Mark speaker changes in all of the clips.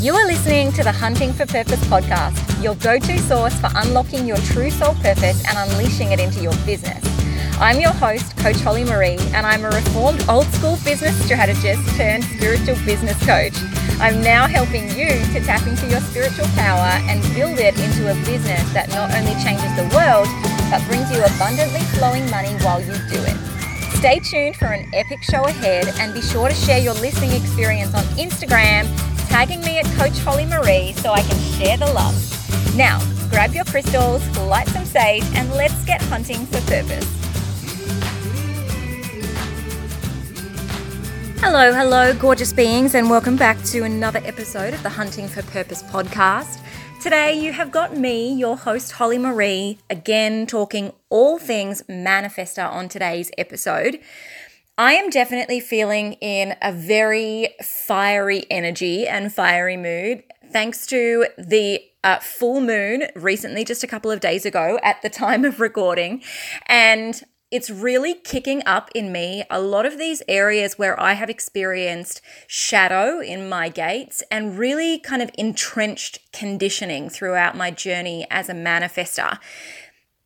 Speaker 1: You are listening to the Hunting for Purpose podcast, your go to source for unlocking your true soul purpose and unleashing it into your business. I'm your host, Coach Holly Marie, and I'm a reformed old school business strategist turned spiritual business coach. I'm now helping you to tap into your spiritual power and build it into a business that not only changes the world, but brings you abundantly flowing money while you do it. Stay tuned for an epic show ahead and be sure to share your listening experience on Instagram, tagging me at Coach Holly Marie so I can share the love. Now, grab your crystals, light some sage, and let's get hunting for purpose. Hello, hello, gorgeous beings, and welcome back to another episode of the Hunting for Purpose podcast. Today, you have got me, your host, Holly Marie, again talking all things manifester on today's episode. I am definitely feeling in a very fiery energy and fiery mood thanks to the uh, full moon recently, just a couple of days ago at the time of recording. And it's really kicking up in me a lot of these areas where I have experienced shadow in my gates and really kind of entrenched conditioning throughout my journey as a manifester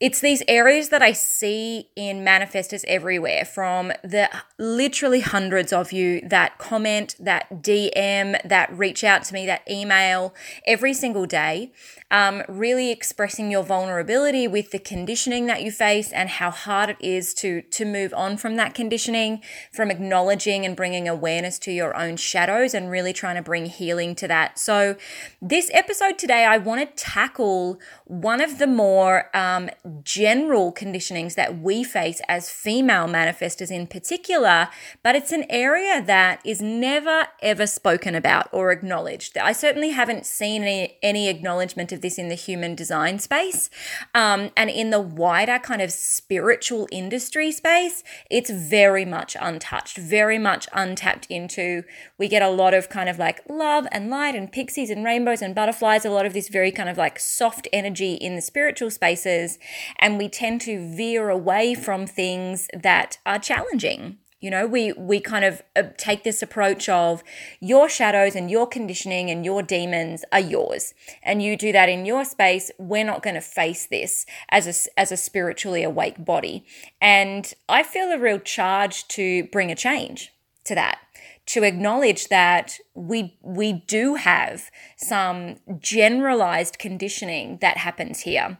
Speaker 1: it's these areas that I see in manifestors everywhere from the literally hundreds of you that comment, that DM, that reach out to me, that email every single day um, really expressing your vulnerability with the conditioning that you face and how hard it is to to move on from that conditioning, from acknowledging and bringing awareness to your own shadows and really trying to bring healing to that. So, this episode today, I want to tackle one of the more um, general conditionings that we face as female manifestors in particular, but it's an area that is never ever spoken about or acknowledged. I certainly haven't seen any, any acknowledgement of this in the human design space. Um, and in the wider kind of spiritual industry space, it's very much untouched, very much untapped into. We get a lot of kind of like love and light and pixies and rainbows and butterflies, a lot of this very kind of like soft energy in the spiritual spaces. And we tend to veer away from things that are challenging. You know, we we kind of uh, take this approach of your shadows and your conditioning and your demons are yours, and you do that in your space. We're not going to face this as a as a spiritually awake body, and I feel a real charge to bring a change to that to acknowledge that we we do have some generalized conditioning that happens here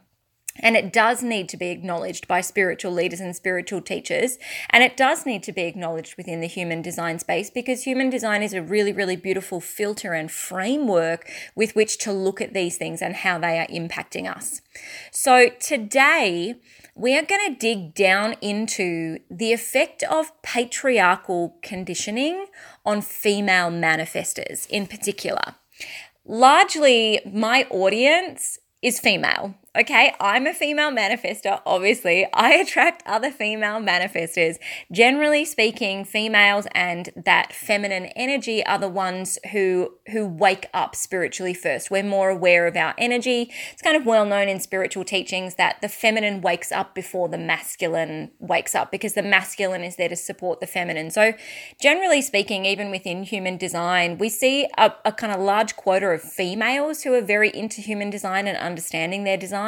Speaker 1: and it does need to be acknowledged by spiritual leaders and spiritual teachers. And it does need to be acknowledged within the human design space because human design is a really, really beautiful filter and framework with which to look at these things and how they are impacting us. So today, we are going to dig down into the effect of patriarchal conditioning on female manifestors in particular. Largely, my audience is female. Okay, I'm a female manifester, obviously. I attract other female manifestors. Generally speaking, females and that feminine energy are the ones who who wake up spiritually first. We're more aware of our energy. It's kind of well known in spiritual teachings that the feminine wakes up before the masculine wakes up because the masculine is there to support the feminine. So, generally speaking, even within human design, we see a, a kind of large quota of females who are very into human design and understanding their design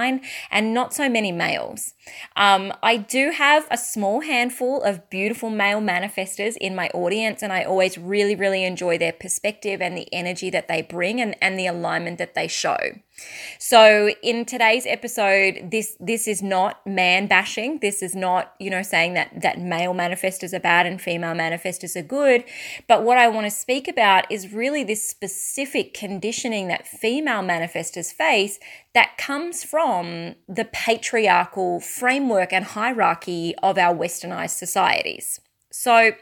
Speaker 1: and not so many males. Um, I do have a small handful of beautiful male manifestors in my audience, and I always really, really enjoy their perspective and the energy that they bring and, and the alignment that they show. So in today's episode, this this is not man bashing. This is not, you know, saying that that male manifestors are bad and female manifestors are good. But what I want to speak about is really this specific conditioning that female manifestors face that comes from the patriarchal framework and hierarchy of our westernized societies. So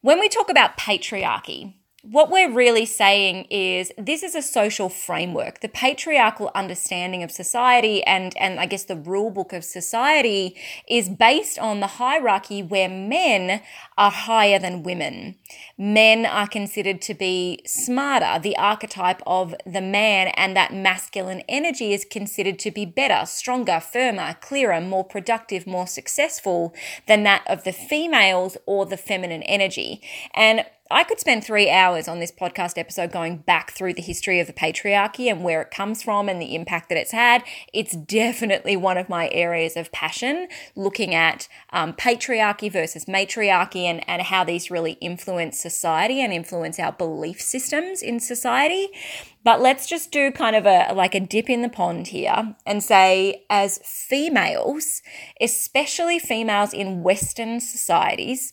Speaker 1: when we talk about patriarchy, what we're really saying is this is a social framework. The patriarchal understanding of society and, and I guess the rule book of society is based on the hierarchy where men are higher than women. Men are considered to be smarter, the archetype of the man, and that masculine energy is considered to be better, stronger, firmer, clearer, more productive, more successful than that of the females or the feminine energy. And I could spend three hours on this podcast episode going back through the history of the patriarchy and where it comes from and the impact that it's had. It's definitely one of my areas of passion, looking at um, patriarchy versus matriarchy and, and how these really influence society and influence our belief systems in society. But let's just do kind of a like a dip in the pond here and say, as females, especially females in Western societies,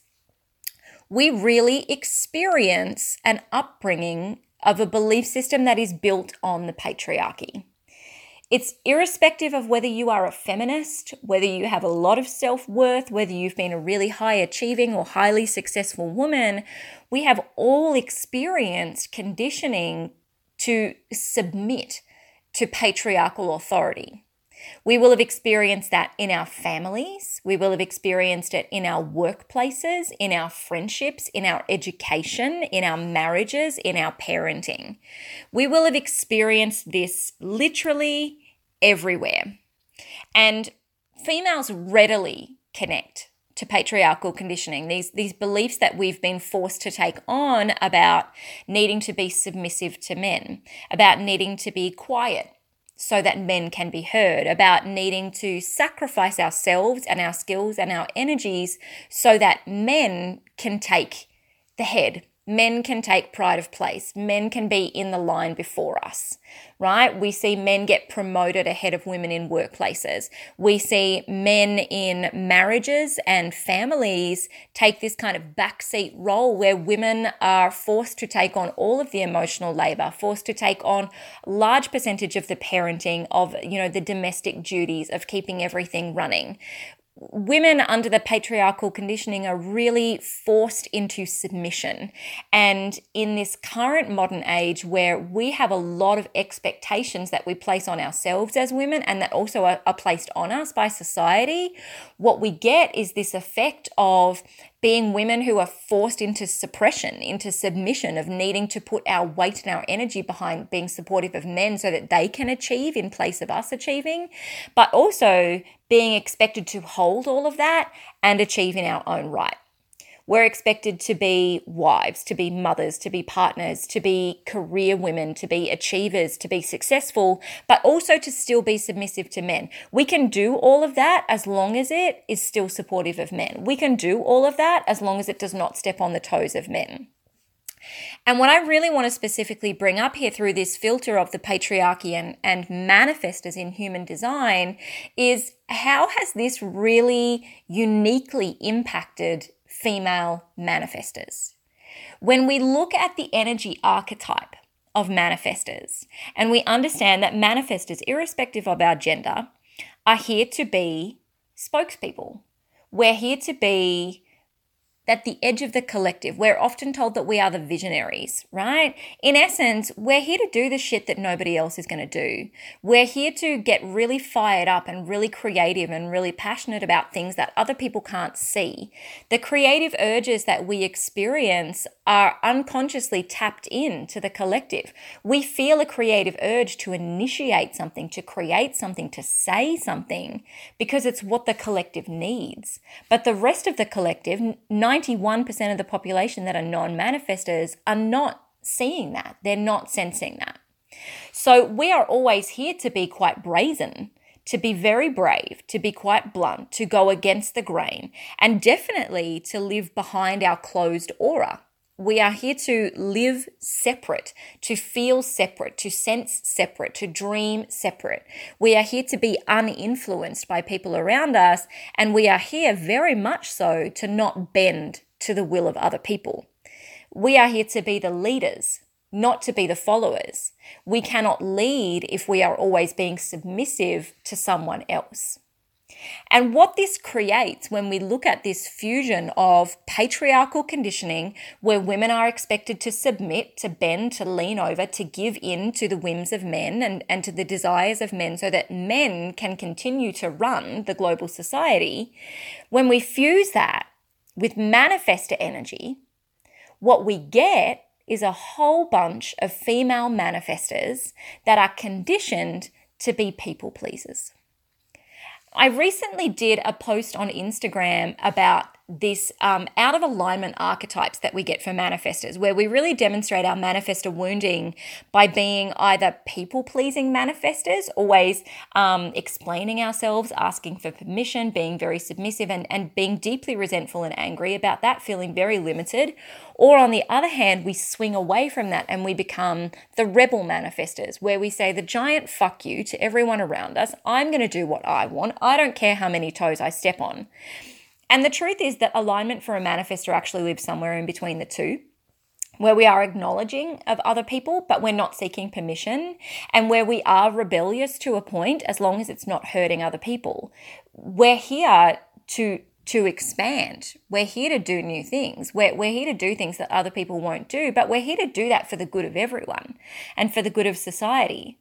Speaker 1: we really experience an upbringing of a belief system that is built on the patriarchy. It's irrespective of whether you are a feminist, whether you have a lot of self worth, whether you've been a really high achieving or highly successful woman, we have all experienced conditioning to submit to patriarchal authority. We will have experienced that in our families. We will have experienced it in our workplaces, in our friendships, in our education, in our marriages, in our parenting. We will have experienced this literally everywhere. And females readily connect to patriarchal conditioning, these, these beliefs that we've been forced to take on about needing to be submissive to men, about needing to be quiet, so that men can be heard, about needing to sacrifice ourselves and our skills and our energies so that men can take the head Men can take pride of place. Men can be in the line before us, right? We see men get promoted ahead of women in workplaces. We see men in marriages and families take this kind of backseat role where women are forced to take on all of the emotional labor, forced to take on large percentage of the parenting of, you know, the domestic duties of keeping everything running women under the patriarchal conditioning are really forced into submission. And in this current modern age where we have a lot of expectations that we place on ourselves as women and that also are, are placed on us by society, what we get is this effect of being women who are forced into suppression, into submission, of needing to put our weight and our energy behind being supportive of men so that they can achieve in place of us achieving, but also being expected to hold all of that and achieve in our own right. We're expected to be wives, to be mothers, to be partners, to be career women, to be achievers, to be successful, but also to still be submissive to men. We can do all of that as long as it is still supportive of men. We can do all of that as long as it does not step on the toes of men. And what I really want to specifically bring up here through this filter of the patriarchy and, and manifestors in human design is how has this really uniquely impacted female manifestors. When we look at the energy archetype of manifestors and we understand that manifestors, irrespective of our gender, are here to be spokespeople. We're here to be at the edge of the collective. We're often told that we are the visionaries, right? In essence, we're here to do the shit that nobody else is going to do. We're here to get really fired up and really creative and really passionate about things that other people can't see. The creative urges that we experience are unconsciously tapped in to the collective. We feel a creative urge to initiate something, to create something, to say something because it's what the collective needs. But the rest of the collective, 91% of the population that are non manifestors are not seeing that. They're not sensing that. So we are always here to be quite brazen, to be very brave, to be quite blunt, to go against the grain, and definitely to live behind our closed aura. We are here to live separate, to feel separate, to sense separate, to dream separate. We are here to be uninfluenced by people around us, and we are here very much so to not bend to the will of other people. We are here to be the leaders, not to be the followers. We cannot lead if we are always being submissive to someone else. And what this creates when we look at this fusion of patriarchal conditioning, where women are expected to submit, to bend, to lean over, to give in to the whims of men and, and to the desires of men so that men can continue to run the global society, when we fuse that with manifestor energy, what we get is a whole bunch of female manifestors that are conditioned to be people pleasers. I recently did a post on Instagram about this um, out of alignment archetypes that we get for manifestors, where we really demonstrate our manifestor wounding by being either people pleasing manifestors, always um, explaining ourselves, asking for permission, being very submissive, and, and being deeply resentful and angry about that, feeling very limited. Or on the other hand, we swing away from that and we become the rebel manifestors, where we say the giant fuck you to everyone around us. I'm going to do what I want. I don't care how many toes I step on. And the truth is that alignment for a manifestor actually lives somewhere in between the two where we are acknowledging of other people, but we're not seeking permission, and where we are rebellious to a point as long as it's not hurting other people. We're here to to expand. We're here to do new things. We're, we're here to do things that other people won't do, but we're here to do that for the good of everyone and for the good of society.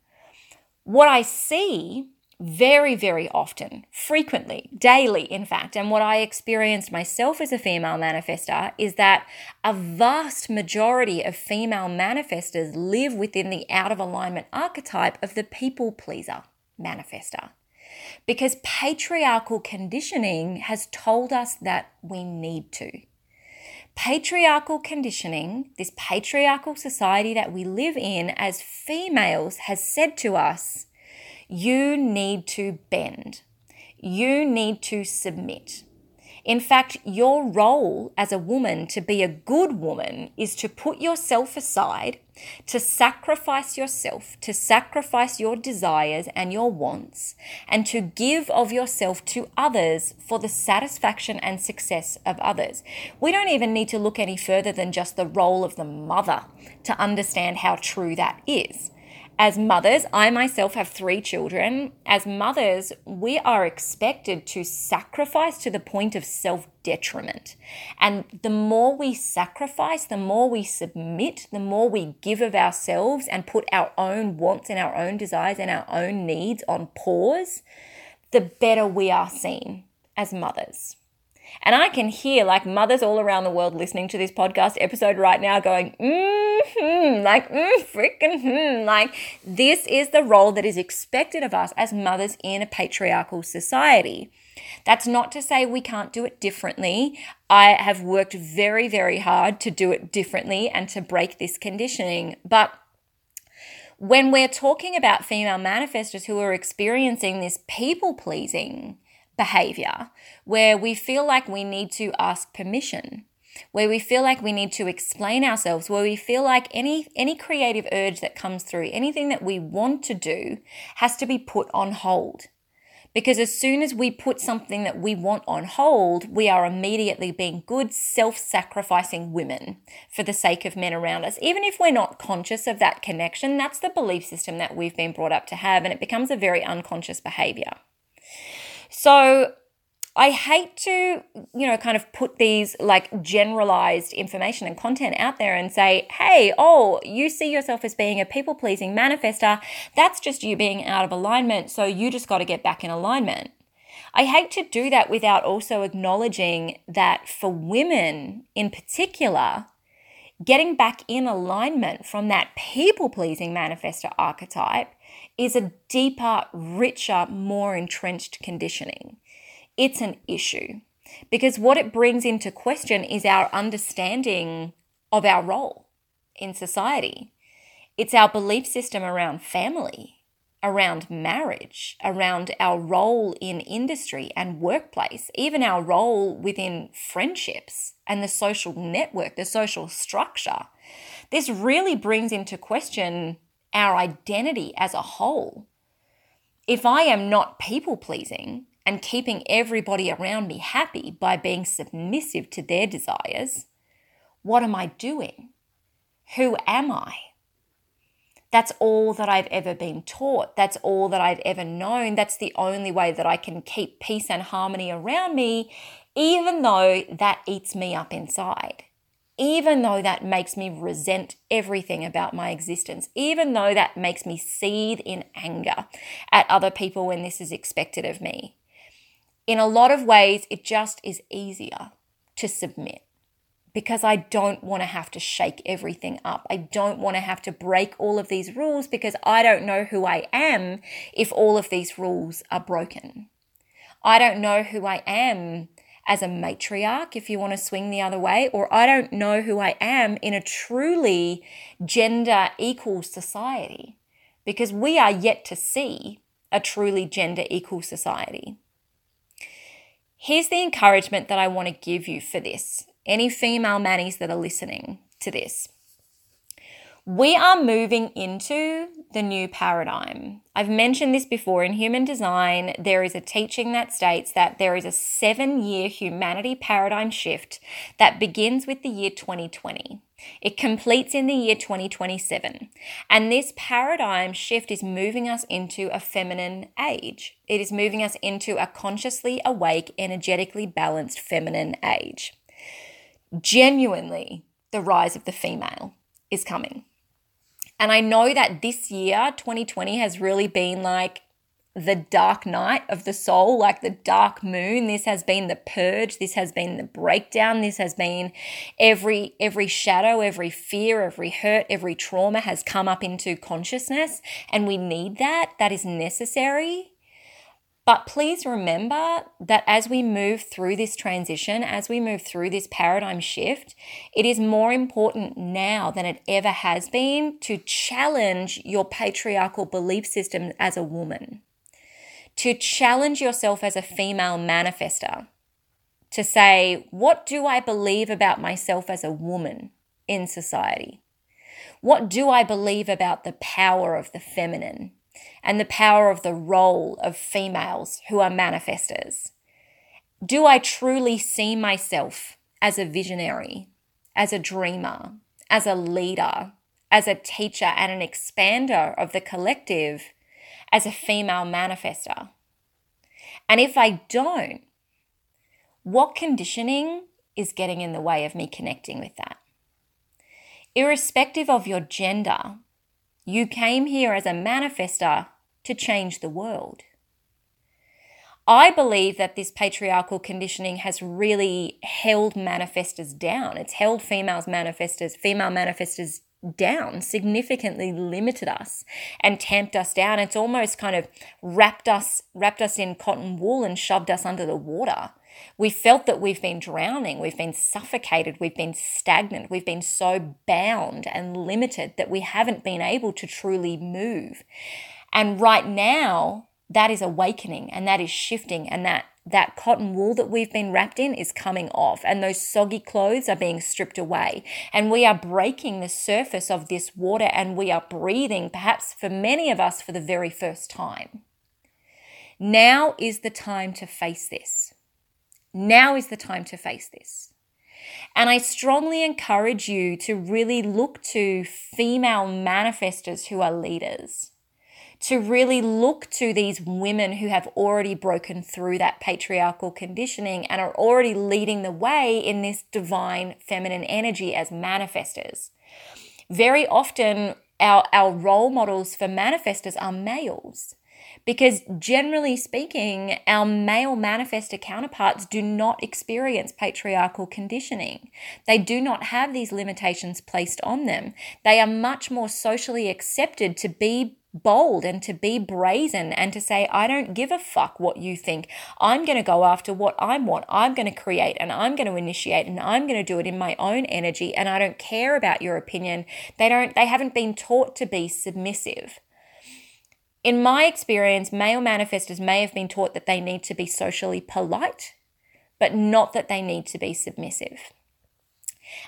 Speaker 1: What I see very, very often, frequently, daily, in fact. And what I experienced myself as a female manifester is that a vast majority of female manifestors live within the out of alignment archetype of the people pleaser manifester. Because patriarchal conditioning has told us that we need to. Patriarchal conditioning, this patriarchal society that we live in as females, has said to us, you need to bend. You need to submit. In fact, your role as a woman to be a good woman is to put yourself aside, to sacrifice yourself, to sacrifice your desires and your wants, and to give of yourself to others for the satisfaction and success of others. We don't even need to look any further than just the role of the mother to understand how true that is as mothers, I myself have three children. As mothers, we are expected to sacrifice to the point of self detriment. And the more we sacrifice, the more we submit, the more we give of ourselves and put our own wants and our own desires and our own needs on pause, the better we are seen as mothers. And I can hear like mothers all around the world listening to this podcast episode right now going, mm, mm-hmm, like, mm, freaking, hmm. Like, this is the role that is expected of us as mothers in a patriarchal society. That's not to say we can't do it differently. I have worked very, very hard to do it differently and to break this conditioning. But when we're talking about female manifestors who are experiencing this people pleasing, behavior where we feel like we need to ask permission where we feel like we need to explain ourselves where we feel like any any creative urge that comes through anything that we want to do has to be put on hold. Because as soon as we put something that we want on hold we are immediately being good self-sacrificing women for the sake of men around us. Even if we're not conscious of that connection that's the belief system that we've been brought up to have and it becomes a very unconscious behavior. So I hate to, you know, kind of put these like generalized information and content out there and say, hey, oh, you see yourself as being a people pleasing manifester. That's just you being out of alignment. So you just got to get back in alignment. I hate to do that without also acknowledging that for women in particular, getting back in alignment from that people pleasing manifester archetype is a deeper, richer, more entrenched conditioning. It's an issue because what it brings into question is our understanding of our role in society. It's our belief system around family, around marriage, around our role in industry and workplace, even our role within friendships and the social network, the social structure. This really brings into question our identity as a whole. If I am not people pleasing and keeping everybody around me happy by being submissive to their desires, what am I doing? Who am I? That's all that I've ever been taught. That's all that I've ever known. That's the only way that I can keep peace and harmony around me, even though that eats me up inside even though that makes me resent everything about my existence, even though that makes me seethe in anger at other people when this is expected of me. In a lot of ways, it just is easier to submit because I don't want to have to shake everything up. I don't want to have to break all of these rules because I don't know who I am if all of these rules are broken. I don't know who I am as a matriarch, if you want to swing the other way, or I don't know who I am in a truly gender equal society because we are yet to see a truly gender equal society. Here's the encouragement that I want to give you for this. Any female mannies that are listening to this. We are moving into the new paradigm. I've mentioned this before in human design. There is a teaching that states that there is a seven year humanity paradigm shift that begins with the year 2020. It completes in the year 2027. And this paradigm shift is moving us into a feminine age. It is moving us into a consciously awake, energetically balanced feminine age. Genuinely, the rise of the female is coming. And I know that this year, 2020, has really been like the dark night of the soul, like the dark moon. This has been the purge. This has been the breakdown. This has been every every shadow, every fear, every hurt, every trauma has come up into consciousness, and we need that. That is necessary. But please remember that as we move through this transition, as we move through this paradigm shift, it is more important now than it ever has been to challenge your patriarchal belief system as a woman, to challenge yourself as a female manifester, to say, what do I believe about myself as a woman in society? What do I believe about the power of the feminine? And the power of the role of females who are manifestors? Do I truly see myself as a visionary, as a dreamer, as a leader, as a teacher and an expander of the collective, as a female manifester? And if I don't, what conditioning is getting in the way of me connecting with that? Irrespective of your gender, you came here as a manifester to change the world. I believe that this patriarchal conditioning has really held manifestors down. It's held females manifestors, female manifestors down, significantly limited us and tamped us down. It's almost kind of wrapped us wrapped us in cotton wool and shoved us under the water. We felt that we've been drowning, we've been suffocated, we've been stagnant, we've been so bound and limited that we haven't been able to truly move. And right now, that is awakening and that is shifting and that that cotton wool that we've been wrapped in is coming off and those soggy clothes are being stripped away. And we are breaking the surface of this water and we are breathing perhaps for many of us for the very first time. Now is the time to face this now is the time to face this. And I strongly encourage you to really look to female manifestors who are leaders, to really look to these women who have already broken through that patriarchal conditioning and are already leading the way in this divine feminine energy as manifestors. Very often, our, our role models for manifestors are males. Because generally speaking, our male manifestor counterparts do not experience patriarchal conditioning. They do not have these limitations placed on them. They are much more socially accepted to be bold and to be brazen and to say, I don't give a fuck what you think. I'm going to go after what I want. I'm going to create and I'm going to initiate and I'm going to do it in my own energy and I don't care about your opinion. They don't they haven't been taught to be submissive. In my experience, male manifestors may have been taught that they need to be socially polite, but not that they need to be submissive.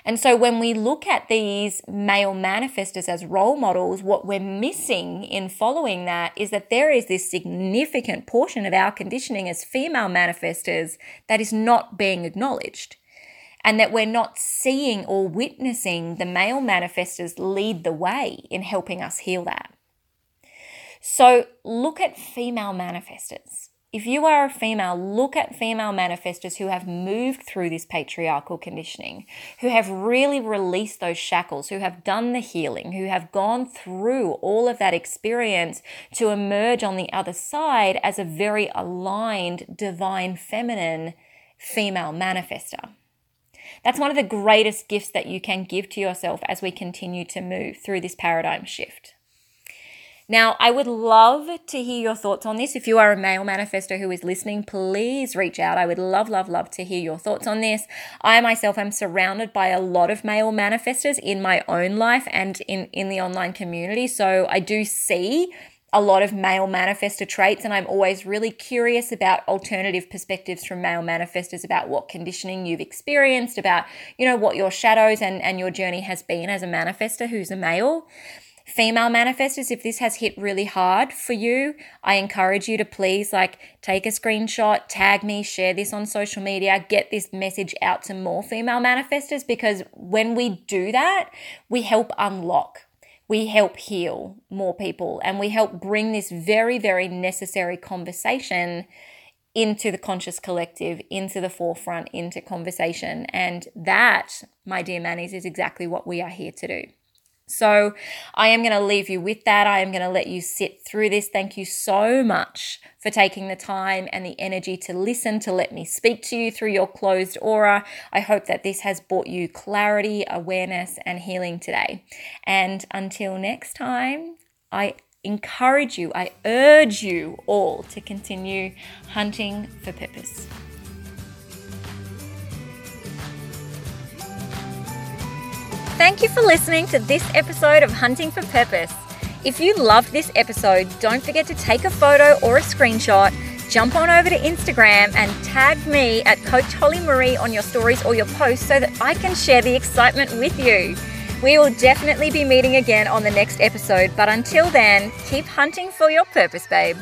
Speaker 1: And so when we look at these male manifestors as role models, what we're missing in following that is that there is this significant portion of our conditioning as female manifestors that is not being acknowledged. And that we're not seeing or witnessing the male manifestors lead the way in helping us heal that. So look at female manifestors. If you are a female, look at female manifestors who have moved through this patriarchal conditioning, who have really released those shackles, who have done the healing, who have gone through all of that experience to emerge on the other side as a very aligned, divine, feminine female manifester. That's one of the greatest gifts that you can give to yourself as we continue to move through this paradigm shift. Now, I would love to hear your thoughts on this. If you are a male manifestor who is listening, please reach out. I would love, love, love to hear your thoughts on this. I myself am surrounded by a lot of male manifestors in my own life and in, in the online community. So I do see a lot of male manifestor traits, and I'm always really curious about alternative perspectives from male manifestors about what conditioning you've experienced, about, you know, what your shadows and, and your journey has been as a manifestor who's a male. Female manifestors, if this has hit really hard for you, I encourage you to please like take a screenshot, tag me, share this on social media, get this message out to more female manifestors because when we do that, we help unlock we help heal more people and we help bring this very, very necessary conversation into the conscious collective, into the forefront, into conversation. And that, my dear Mannies, is exactly what we are here to do. So I am going to leave you with that. I am going to let you sit through this. Thank you so much for taking the time and the energy to listen, to let me speak to you through your closed aura. I hope that this has brought you clarity, awareness, and healing today. And until next time, I encourage you, I urge you all to continue hunting for purpose. Thank you for listening to this episode of Hunting for Purpose. If you loved this episode, don't forget to take a photo or a screenshot, jump on over to Instagram and tag me at Coach Holly Marie on your stories or your posts so that I can share the excitement with you. We will definitely be meeting again on the next episode, but until then, keep hunting for your purpose, babe.